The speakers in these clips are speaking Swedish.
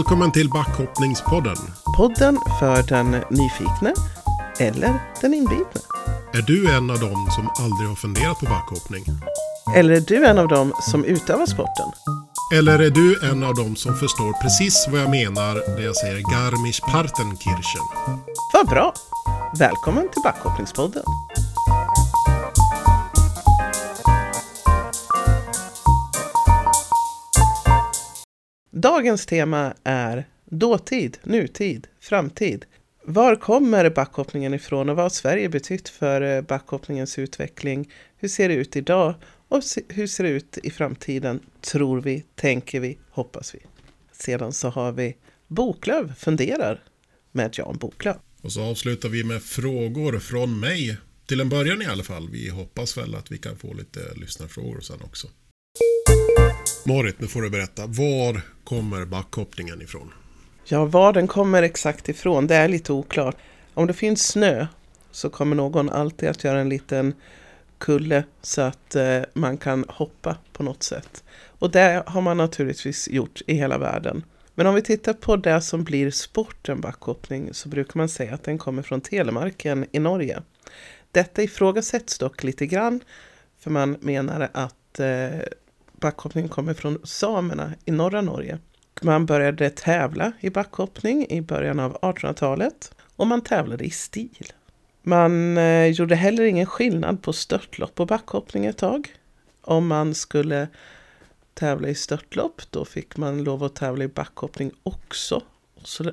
Välkommen till Backhoppningspodden. Podden för den nyfikne eller den inbitne. Är du en av dem som aldrig har funderat på backhoppning? Eller är du en av dem som utövar sporten? Eller är du en av dem som förstår precis vad jag menar när jag säger Garmisch-Partenkirchen? Vad bra! Välkommen till Backhoppningspodden. Dagens tema är dåtid, nutid, framtid. Var kommer backhoppningen ifrån och vad har Sverige betytt för eh, backhoppningens utveckling? Hur ser det ut idag och hur ser det ut i framtiden? Tror vi, tänker vi, hoppas vi. Sedan så har vi Boklöv funderar med Jan Boklöv. Och så avslutar vi med frågor från mig. Till en början i alla fall. Vi hoppas väl att vi kan få lite lyssnarfrågor sen också. Marit, nu får du berätta. Var kommer backhoppningen ifrån? Ja, var den kommer exakt ifrån, det är lite oklart. Om det finns snö så kommer någon alltid att göra en liten kulle så att eh, man kan hoppa på något sätt. Och det har man naturligtvis gjort i hela världen. Men om vi tittar på det som blir sporten backhoppning så brukar man säga att den kommer från Telemarken i Norge. Detta ifrågasätts dock lite grann för man menar att eh, backhoppning kommer från samerna i norra Norge. Man började tävla i backhoppning i början av 1800-talet och man tävlade i stil. Man eh, gjorde heller ingen skillnad på störtlopp och backhoppning ett tag. Om man skulle tävla i störtlopp då fick man lov att tävla i backhoppning också. Så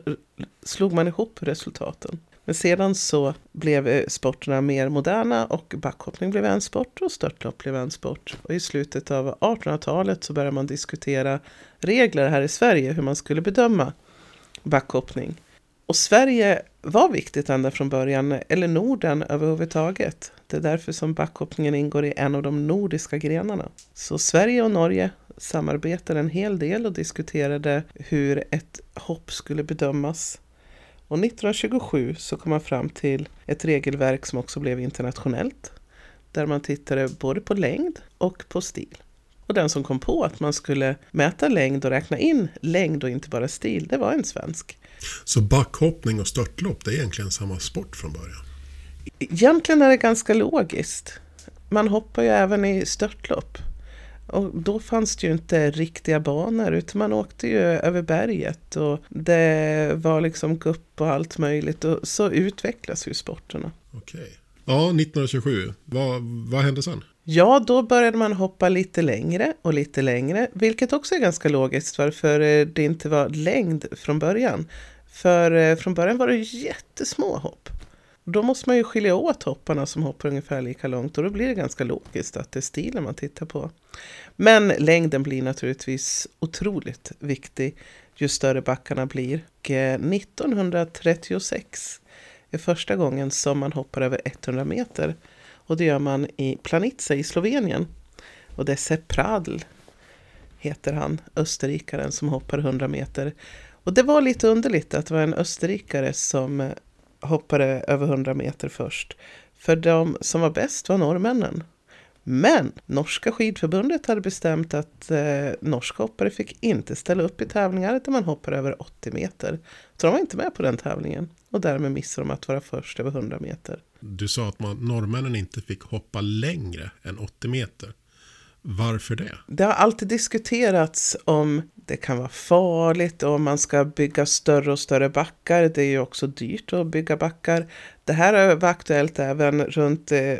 slog man ihop resultaten. Men sedan så blev eh, sporterna mer moderna och backhoppning blev en sport och störtlopp blev en sport. Och i slutet av 1800-talet så började man diskutera regler här i Sverige hur man skulle bedöma backhoppning. Och Sverige var viktigt ända från början, eller Norden överhuvudtaget. Det är därför som backhoppningen ingår i en av de nordiska grenarna. Så Sverige och Norge samarbetade en hel del och diskuterade hur ett hopp skulle bedömas. Och 1927 så kom man fram till ett regelverk som också blev internationellt. Där man tittade både på längd och på stil. Och den som kom på att man skulle mäta längd och räkna in längd och inte bara stil, det var en svensk. Så backhoppning och störtlopp, det är egentligen samma sport från början? Egentligen är det ganska logiskt. Man hoppar ju även i störtlopp. Och då fanns det ju inte riktiga banor utan man åkte ju över berget och det var liksom gupp och allt möjligt och så utvecklas ju sporterna. Okej. Ja, 1927. Vad, vad hände sen? Ja, då började man hoppa lite längre och lite längre, vilket också är ganska logiskt varför det inte var längd från början. För eh, från början var det jättesmå hopp. Då måste man ju skilja åt hopparna som hoppar ungefär lika långt och då blir det ganska logiskt att det är stilen man tittar på. Men längden blir naturligtvis otroligt viktig ju större backarna blir. 1936 eh, är första gången som man hoppar över 100 meter och det gör man i Planica i Slovenien. Och det är Sepp Pradl heter han, österrikaren som hoppar 100 meter. Och det var lite underligt att det var en österrikare som eh, hoppade över 100 meter först. För de som var bäst var norrmännen. Men norska skidförbundet hade bestämt att eh, norska hoppare fick inte ställa upp i tävlingar där man hoppar över 80 meter. Så de var inte med på den tävlingen och därmed missade de att vara först över 100 meter. Du sa att man, norrmännen inte fick hoppa längre än 80 meter. Varför det? Det har alltid diskuterats om det kan vara farligt och om man ska bygga större och större backar. Det är ju också dyrt att bygga backar. Det här var aktuellt även runt eh,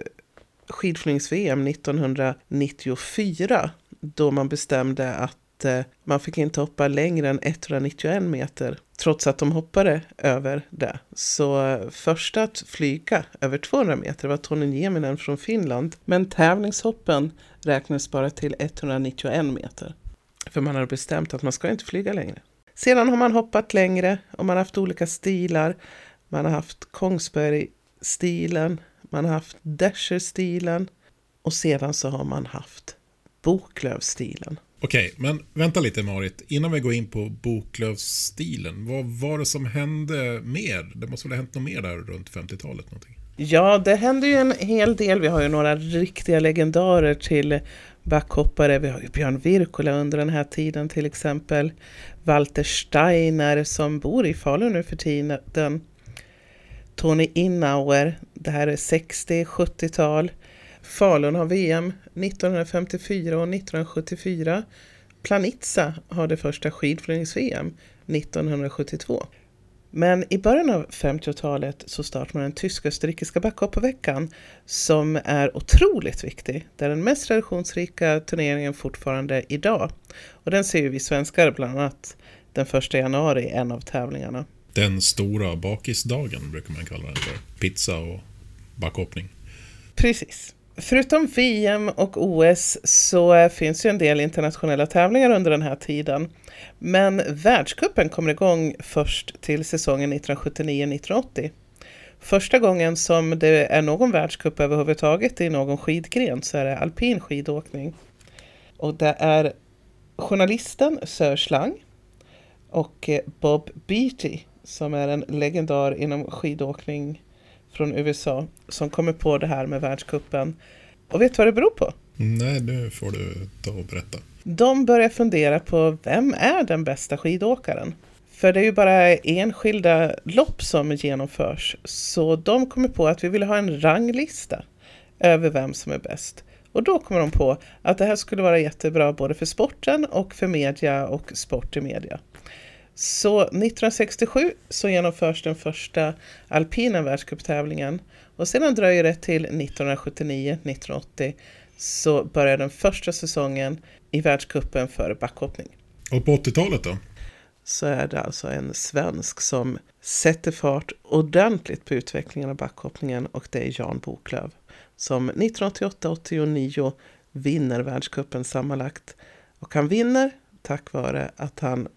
skidflings-VM 1994 då man bestämde att att eh, man fick inte hoppa längre än 191 meter trots att de hoppade över det. Så eh, första att flyga över 200 meter var Tony Nieminen från Finland. Men tävlingshoppen räknades bara till 191 meter. För man hade bestämt att man ska inte flyga längre. Sedan har man hoppat längre och man har haft olika stilar. Man har haft Kongsberg-stilen, man har haft Dasher-stilen och sedan så har man haft Boklövstilen. Okej, men vänta lite Marit. Innan vi går in på Boklövsstilen, vad var det som hände mer? Det måste väl ha hänt något mer där runt 50-talet? Någonting? Ja, det hände ju en hel del. Vi har ju några riktiga legendarer till backhoppare. Vi har ju Björn Virkola under den här tiden till exempel. Walter Steiner som bor i Falun nu för tiden. Tony Innauer, det här är 60-70-tal. Falun har VM 1954 och 1974. Planitza har det första skidflygnings-VM 1972. Men i början av 50-talet så startar man den tysk-österrikiska backhopparveckan som är otroligt viktig. Det är den mest traditionsrika turneringen fortfarande idag. Och den ser ju vi svenskar bland annat den 1 januari, en av tävlingarna. Den stora bakisdagen brukar man kalla den för. Pizza och backhoppning. Precis. Förutom VM och OS så finns ju en del internationella tävlingar under den här tiden. Men världskuppen kommer igång först till säsongen 1979-1980. Första gången som det är någon världscup överhuvudtaget i någon skidgren så är det alpin skidåkning. Och det är journalisten Sir Slang och Bob Beatty som är en legendar inom skidåkning från USA som kommer på det här med världskuppen. Och vet du vad det beror på? Nej, nu får du ta och berätta. De börjar fundera på vem är den bästa skidåkaren? För det är ju bara enskilda lopp som genomförs. Så de kommer på att vi vill ha en ranglista över vem som är bäst. Och då kommer de på att det här skulle vara jättebra både för sporten och för media och sport i media. Så 1967 så genomförs den första alpina världscuptävlingen och sedan dröjer det till 1979-1980 så börjar den första säsongen i världscupen för backhoppning. Och på 80-talet då? Så är det alltså en svensk som sätter fart ordentligt på utvecklingen av backhoppningen och det är Jan Boklöv som 1988-89 vinner världscupen sammanlagt. Och han vinner tack vare att han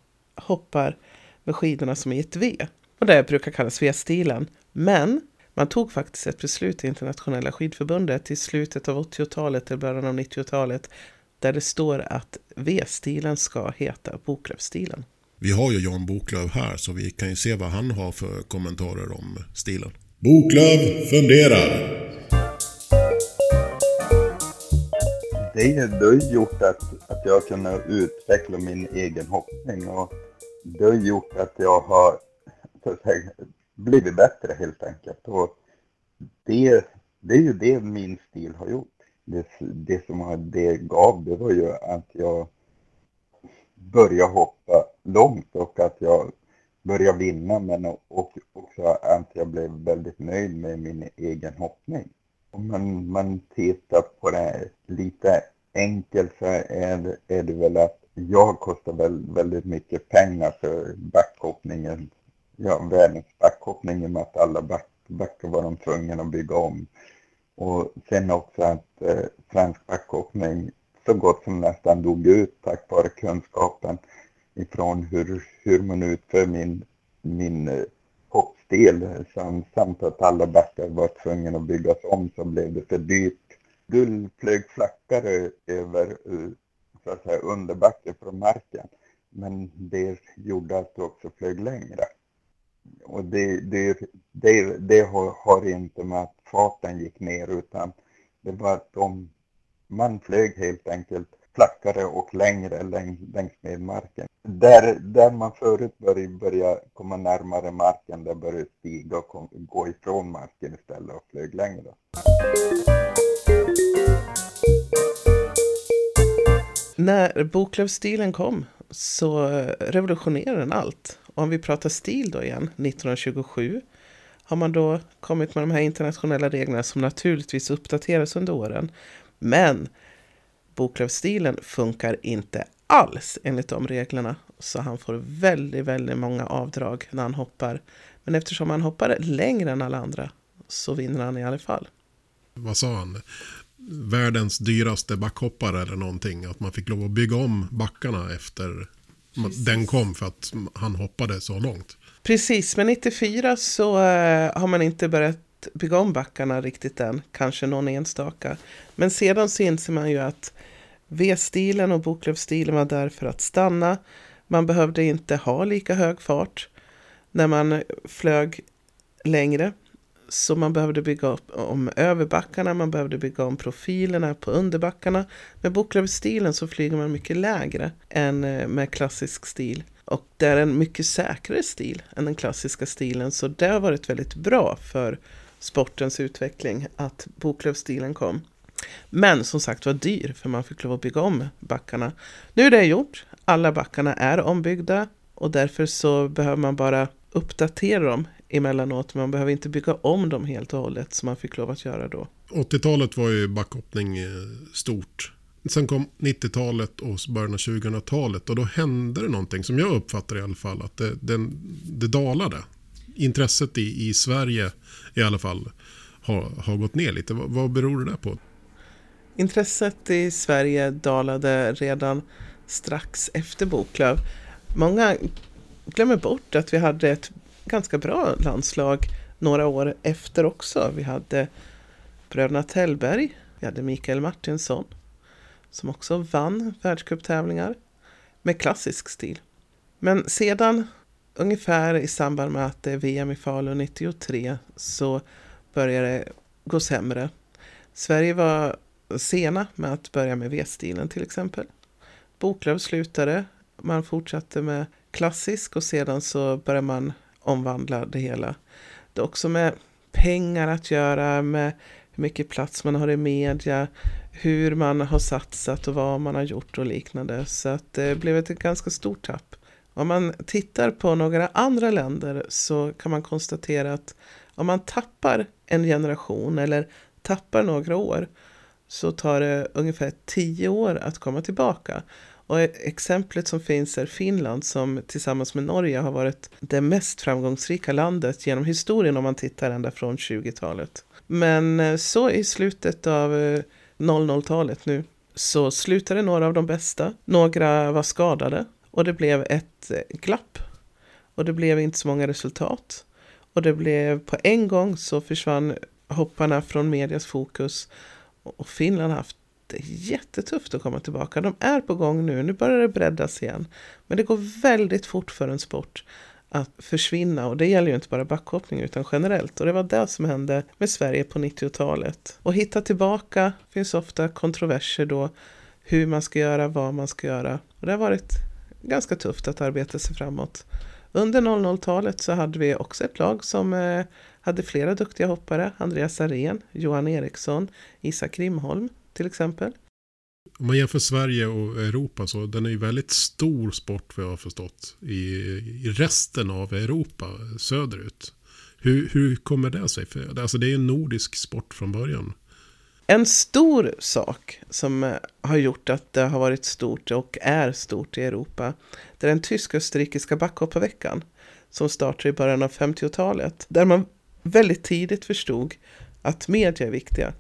hoppar med skidorna som i ett V. Och det brukar kallas V-stilen. Men man tog faktiskt ett beslut i internationella skidförbundet i slutet av 80-talet eller början av 90-talet där det står att V-stilen ska heta Boklövsstilen. Vi har ju Jan Boklöv här så vi kan ju se vad han har för kommentarer om stilen. Boklöv funderar. Det, det har gjort att, att jag har kunnat utveckla min egen hoppning och det har gjort att jag har så att säga, blivit bättre helt enkelt. Och det, det är ju det min stil har gjort. Det, det som det gav, det var ju att jag började hoppa långt och att jag började vinna men och också att jag blev väldigt nöjd med min egen hoppning. Om man, man tittar på det lite enkelt så är är det väl att jag kostar väl väldigt mycket pengar för backhoppningen ja, världens backhoppning i och med att alla back, backar var de tvungna att bygga om. Och sen också att eh, svensk backhoppning så gott som nästan dog ut tack vare kunskapen ifrån hur, hur man utför min, min eh, hoppstil samt, samt att alla backar var tvungna att byggas om så blev det för dyrt. Guld flög flackare över eh, så att säga, underbacke från marken men det gjorde att du också flög längre och det, det, det, det har, har, inte med att farten gick ner utan det var att de, man flög helt enkelt flackare och längre längs, längs med marken. Där, där man förut började komma närmare marken, där började stiga och kom, gå ifrån marken istället och flög längre. När Boklövsstilen kom så revolutionerade den allt om vi pratar stil då igen, 1927 har man då kommit med de här internationella reglerna som naturligtvis uppdateras under åren. Men Boklövsstilen funkar inte alls enligt de reglerna. Så han får väldigt, väldigt många avdrag när han hoppar. Men eftersom han hoppar längre än alla andra så vinner han i alla fall. Vad sa han? Världens dyraste backhoppare eller någonting. Att man fick lov att bygga om backarna efter Precis. Den kom för att han hoppade så långt. Precis, men 94 så uh, har man inte börjat bygga om backarna riktigt än. Kanske någon enstaka. Men sedan så inser man ju att V-stilen och Boklövsstilen var där för att stanna. Man behövde inte ha lika hög fart när man flög längre. Så man behövde bygga om överbackarna, man behövde bygga om profilerna på underbackarna. Med boklövsstilen så flyger man mycket lägre än eh, med klassisk stil. Och det är en mycket säkrare stil än den klassiska stilen. Så det har varit väldigt bra för sportens utveckling att boklövsstilen kom. Men som sagt var dyr för man fick lov att bygga om backarna. Nu är det gjort. Alla backarna är ombyggda och därför så behöver man bara uppdatera dem emellanåt. Man behöver inte bygga om dem helt och hållet som man fick lov att göra då. 80-talet var ju backhoppning eh, stort. Sen kom 90-talet och början av 2000-talet och då hände det någonting som jag uppfattar i alla fall att det, det, det dalade. Intresset i, i Sverige i alla fall har, har gått ner lite. Vad, vad beror det där på? Intresset i Sverige dalade redan strax efter Boklöv. Många glömmer bort att vi hade ett ganska bra landslag några år efter också. Vi hade bröderna Tellberg, vi hade Mikael Martinsson som också vann världscuptävlingar med klassisk stil. Men sedan ungefär i samband med att det är VM i Falun 93 så började det gå sämre. Sverige var sena med att börja med V-stilen till exempel. Boklöv slutade, man fortsatte med klassisk och sedan så började man omvandla det hela. Det är också med pengar att göra, med hur mycket plats man har i media, hur man har satsat och vad man har gjort och liknande. Så att det blev ett ganska stort tapp. Om man tittar på några andra länder så kan man konstatera att om man tappar en generation eller tappar några år så tar det ungefär tio år att komma tillbaka. Och exemplet som finns är Finland som tillsammans med Norge har varit det mest framgångsrika landet genom historien om man tittar ända från 20-talet. Men eh, så i slutet av eh, 00-talet nu så slutade några av de bästa. Några var skadade och det blev ett eh, glapp. Och det blev inte så många resultat. Och det blev på en gång så försvann hopparna från medias fokus. Och Finland har haft det jättetufft att komma tillbaka. De är på gång nu, nu börjar det breddas igen. Men det går väldigt fort för en sport att försvinna. Och det gäller ju inte bara backhoppning utan generellt. Och det var det som hände med Sverige på 90-talet. Och hitta tillbaka finns ofta kontroverser då. Hur man ska göra, vad man ska göra. Och det har varit ganska tufft att arbeta sig framåt. Under 00-talet så hade vi också ett lag som eh, hade flera duktiga hoppare. Andreas Arén, Johan Eriksson, Isak Rimholm till exempel. Om man jämför Sverige och Europa så den är ju väldigt stor sport vad jag har förstått i, i resten av Europa söderut. Hur, hur kommer det sig? För, alltså det är en nordisk sport från början. En stor sak som eh, har gjort att det har varit stort och är stort i Europa, det är den tysk-österrikiska backhopparveckan som startade i början av 50-talet, där man väldigt tidigt förstod att media är viktiga.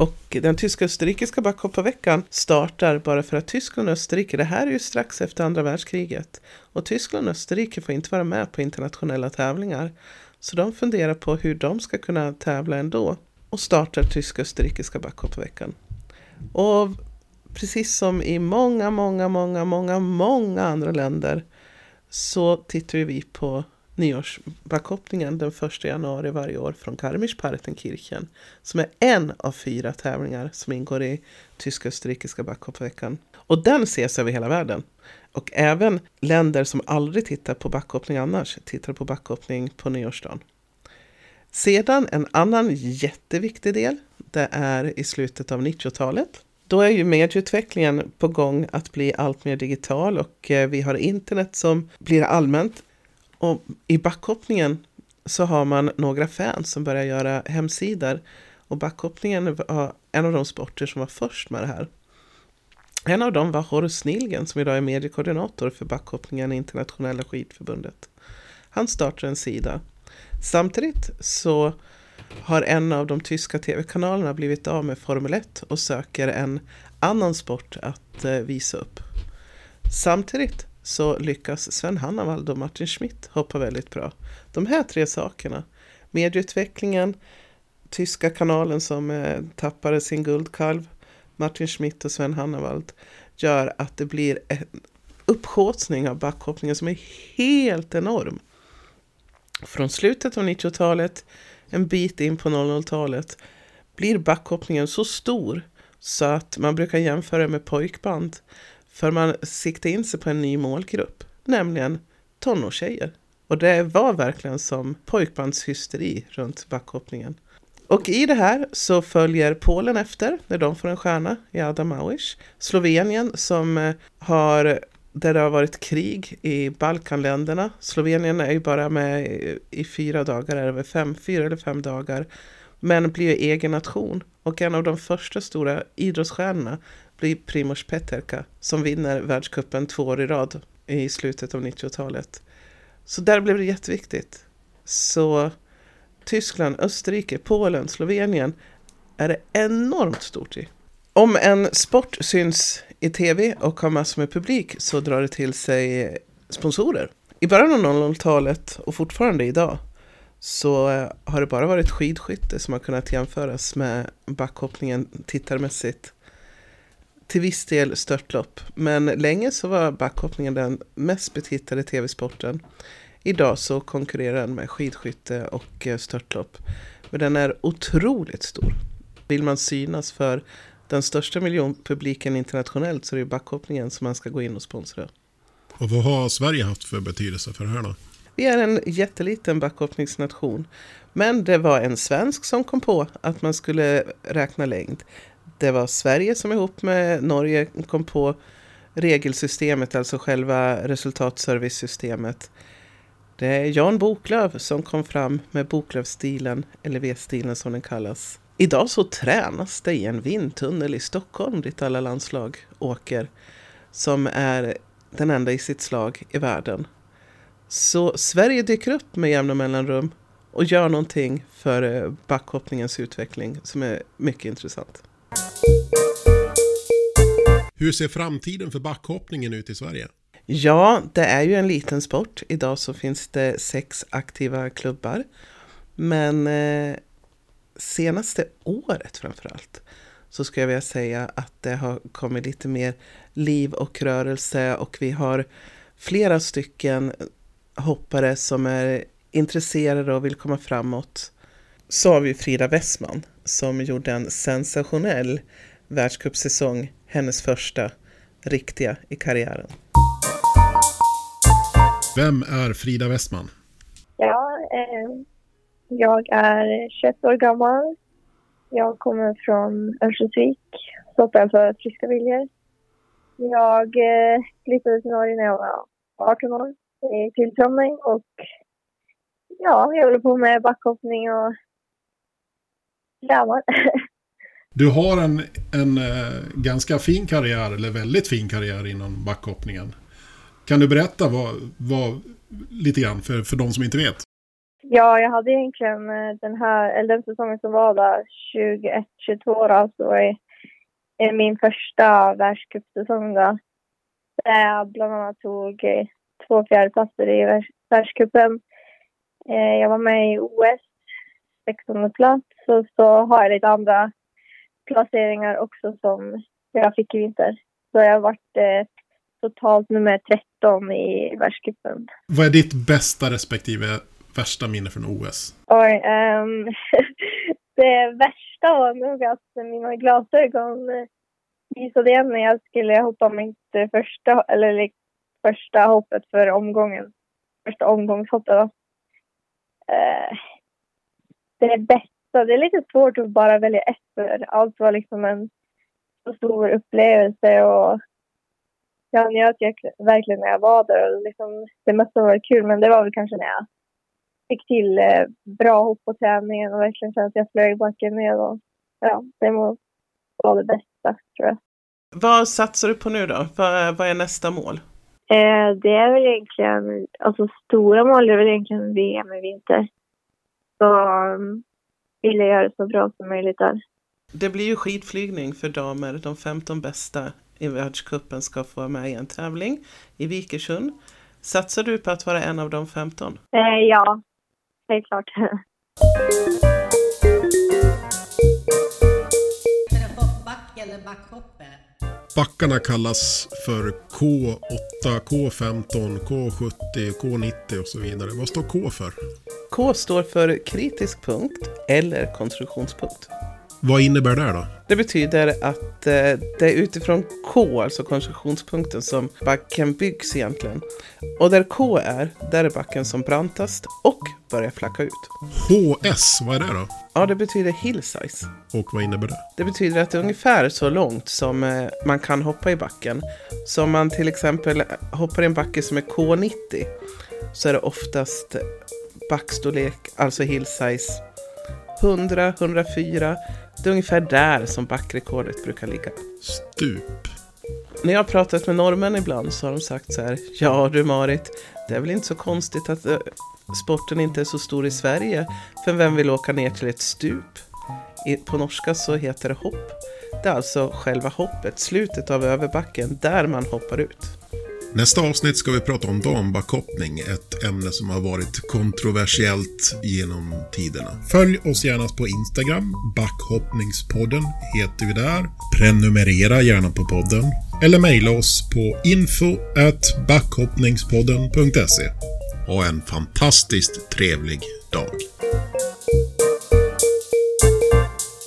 Och den tysk-österrikiska backhopparveckan startar bara för att Tyskland och Österrike, det här är ju strax efter andra världskriget, och Tyskland och Österrike får inte vara med på internationella tävlingar. Så de funderar på hur de ska kunna tävla ändå och startar tysk-österrikiska backhopparveckan. Och precis som i många, många, många, många, många andra länder så tittar vi på nyårsbackhoppningen den 1 januari varje år från Garmisch-Partenkirchen som är en av fyra tävlingar som ingår i tysk-österrikiska backhoppveckan. Och den ses över hela världen. Och även länder som aldrig tittar på backhoppning annars tittar på backhoppning på nyårsdagen. Sedan en annan jätteviktig del, det är i slutet av 90-talet. Då är ju medieutvecklingen på gång att bli allt mer digital och eh, vi har internet som blir allmänt. Och i backhoppningen så har man några fans som börjar göra hemsidor. Och backhoppningen var en av de sporter som var först med det här. En av dem var Horst Nilgen som idag är mediekoordinator för backhoppningen i Internationella skidförbundet. Han startade en sida Samtidigt så har en av de tyska tv-kanalerna blivit av med Formel 1 och söker en annan sport att eh, visa upp. Samtidigt så lyckas Sven Hannavald och Martin Schmidt hoppa väldigt bra. De här tre sakerna, medieutvecklingen, tyska kanalen som eh, tappade sin guldkalv, Martin Schmidt och Sven Hannavald, gör att det blir en upphaussning av backhoppningen som är helt enorm. Från slutet av 90-talet en bit in på 00-talet blir backhoppningen så stor så att man brukar jämföra med pojkband. För man siktade in sig på en ny målgrupp, nämligen tonårstjejer. Och det var verkligen som pojkbandshysteri runt backhoppningen. Och i det här så följer Polen efter när de får en stjärna i Adam Małysz. Slovenien som eh, har där det har varit krig i Balkanländerna. Slovenien är ju bara med i fyra dagar, eller fem, fyra eller fem dagar. Men blir egen nation. Och en av de första stora idrottsstjärnorna blir Primoz Peterka som vinner världskuppen två år i rad i slutet av 90-talet. Så där blev det jätteviktigt. Så Tyskland, Österrike, Polen, Slovenien är det enormt stort i. Om en sport syns i tv och har massor med publik så drar det till sig sponsorer. I början av 00-talet och fortfarande idag så eh, har det bara varit skidskytte som har kunnat jämföras med backhoppningen tittarmässigt. Till viss del störtlopp, men länge så var backhoppningen den mest betittade tv-sporten. Idag så konkurrerar den med skidskytte och störtlopp. Men den är otroligt stor. Vill man synas för den största miljonpubliken internationellt så är det backhoppningen som man ska gå in och sponsra. Och vad har Sverige haft för betydelse för det här då? Vi är en jätteliten backhoppningsnation. Men det var en svensk som kom på att man skulle räkna längd. Det var Sverige som ihop med Norge kom på regelsystemet, alltså själva resultatservicesystemet. Det är Jan Boklöv som kom fram med Boklövstilen, eller V-stilen som den kallas. Idag så tränas det i en vindtunnel i Stockholm dit alla landslag åker. Som är den enda i sitt slag i världen. Så Sverige dyker upp med jämna mellanrum och gör någonting för eh, backhoppningens utveckling som är mycket intressant. Hur ser framtiden för backhoppningen ut i Sverige? Ja, det är ju en liten sport. Idag så finns det sex aktiva klubbar. Men eh, senaste året framförallt så skulle jag vilja säga att det har kommit lite mer liv och rörelse och vi har flera stycken hoppare som är intresserade och vill komma framåt. Så har vi Frida Westman som gjorde en sensationell världscupsäsong, hennes första riktiga i karriären. Vem är Frida Westman? Ja, eh, jag är 21 år gammal. Jag kommer från Örnsköldsvik, stoppar för Friska Viljor. Jag eh, flyttade till Norge när jag var 18 år i tillströmning och ja, jag håller på med backhoppning och tränar. Du har en, en eh, ganska fin karriär, eller väldigt fin karriär inom backhoppningen. Kan du berätta vad, vad, lite grann för, för de som inte vet? Ja, jag hade egentligen eh, den här, eller den säsongen som var där, 21-22 alltså, är, är min första världscupsäsong då. Där jag bland annat tog eh, två fjärdeplatser i världscupen. Jag var med i OS, 16 plats, och så har jag lite andra placeringar också som jag fick i vinter. Så jag har varit eh, totalt nummer 13 i världscupen. Vad är ditt bästa respektive värsta minne från OS? Oj, um, det värsta var nog att mina glasögon eh, visade igen när jag skulle hoppa mitt första, eller första hoppet för omgången. Första omgångshoppet. Uh, det bästa, det är lite svårt att bara välja ett för allt var liksom en så stor upplevelse och jag njöt verkligen när jag var där och liksom, det mesta var kul men det var väl kanske när jag fick till eh, bra hopp på träningen och verkligen kände att jag flög backen ner. Och, ja, det var det bästa tror jag. Vad satsar du på nu då? Vad, vad är nästa mål? Eh, det är väl egentligen, alltså stora mål är väl egentligen VM i vinter. Så um, vill jag göra det så bra som möjligt där. Det blir ju skidflygning för damer. De 15 bästa i världskuppen ska få vara med i en tävling i Vikersund. Satsar du på att vara en av de 15? Eh, ja, helt klart. Hoppback eller backhoppe? Backarna kallas för K8, K15, K70, K90 och så vidare. Vad står K för? K står för kritisk punkt eller konstruktionspunkt. Vad innebär det då? Det betyder att eh, det är utifrån K, alltså konstruktionspunkten, som backen byggs egentligen. Och där K är, där är backen som brantast och börjar flacka ut. HS, vad är det då? Ja, det betyder hill size. Och vad innebär det? Det betyder att det är ungefär så långt som eh, man kan hoppa i backen. Så om man till exempel hoppar i en backe som är K90 så är det oftast backstorlek, alltså hill size 100, 104. Det är ungefär där som backrekordet brukar ligga. Stup. När jag har pratat med norrmän ibland så har de sagt så här. Ja du Marit, det är väl inte så konstigt att eh, sporten inte är så stor i Sverige. För vem vill åka ner till ett stup? I, på norska så heter det hopp. Det är alltså själva hoppet, slutet av överbacken, där man hoppar ut. Nästa avsnitt ska vi prata om dambackhoppning, ett ämne som har varit kontroversiellt genom tiderna. Följ oss gärna på Instagram, Backhoppningspodden heter vi där. Prenumerera gärna på podden eller mejla oss på info backhoppningspodden.se. Ha en fantastiskt trevlig dag.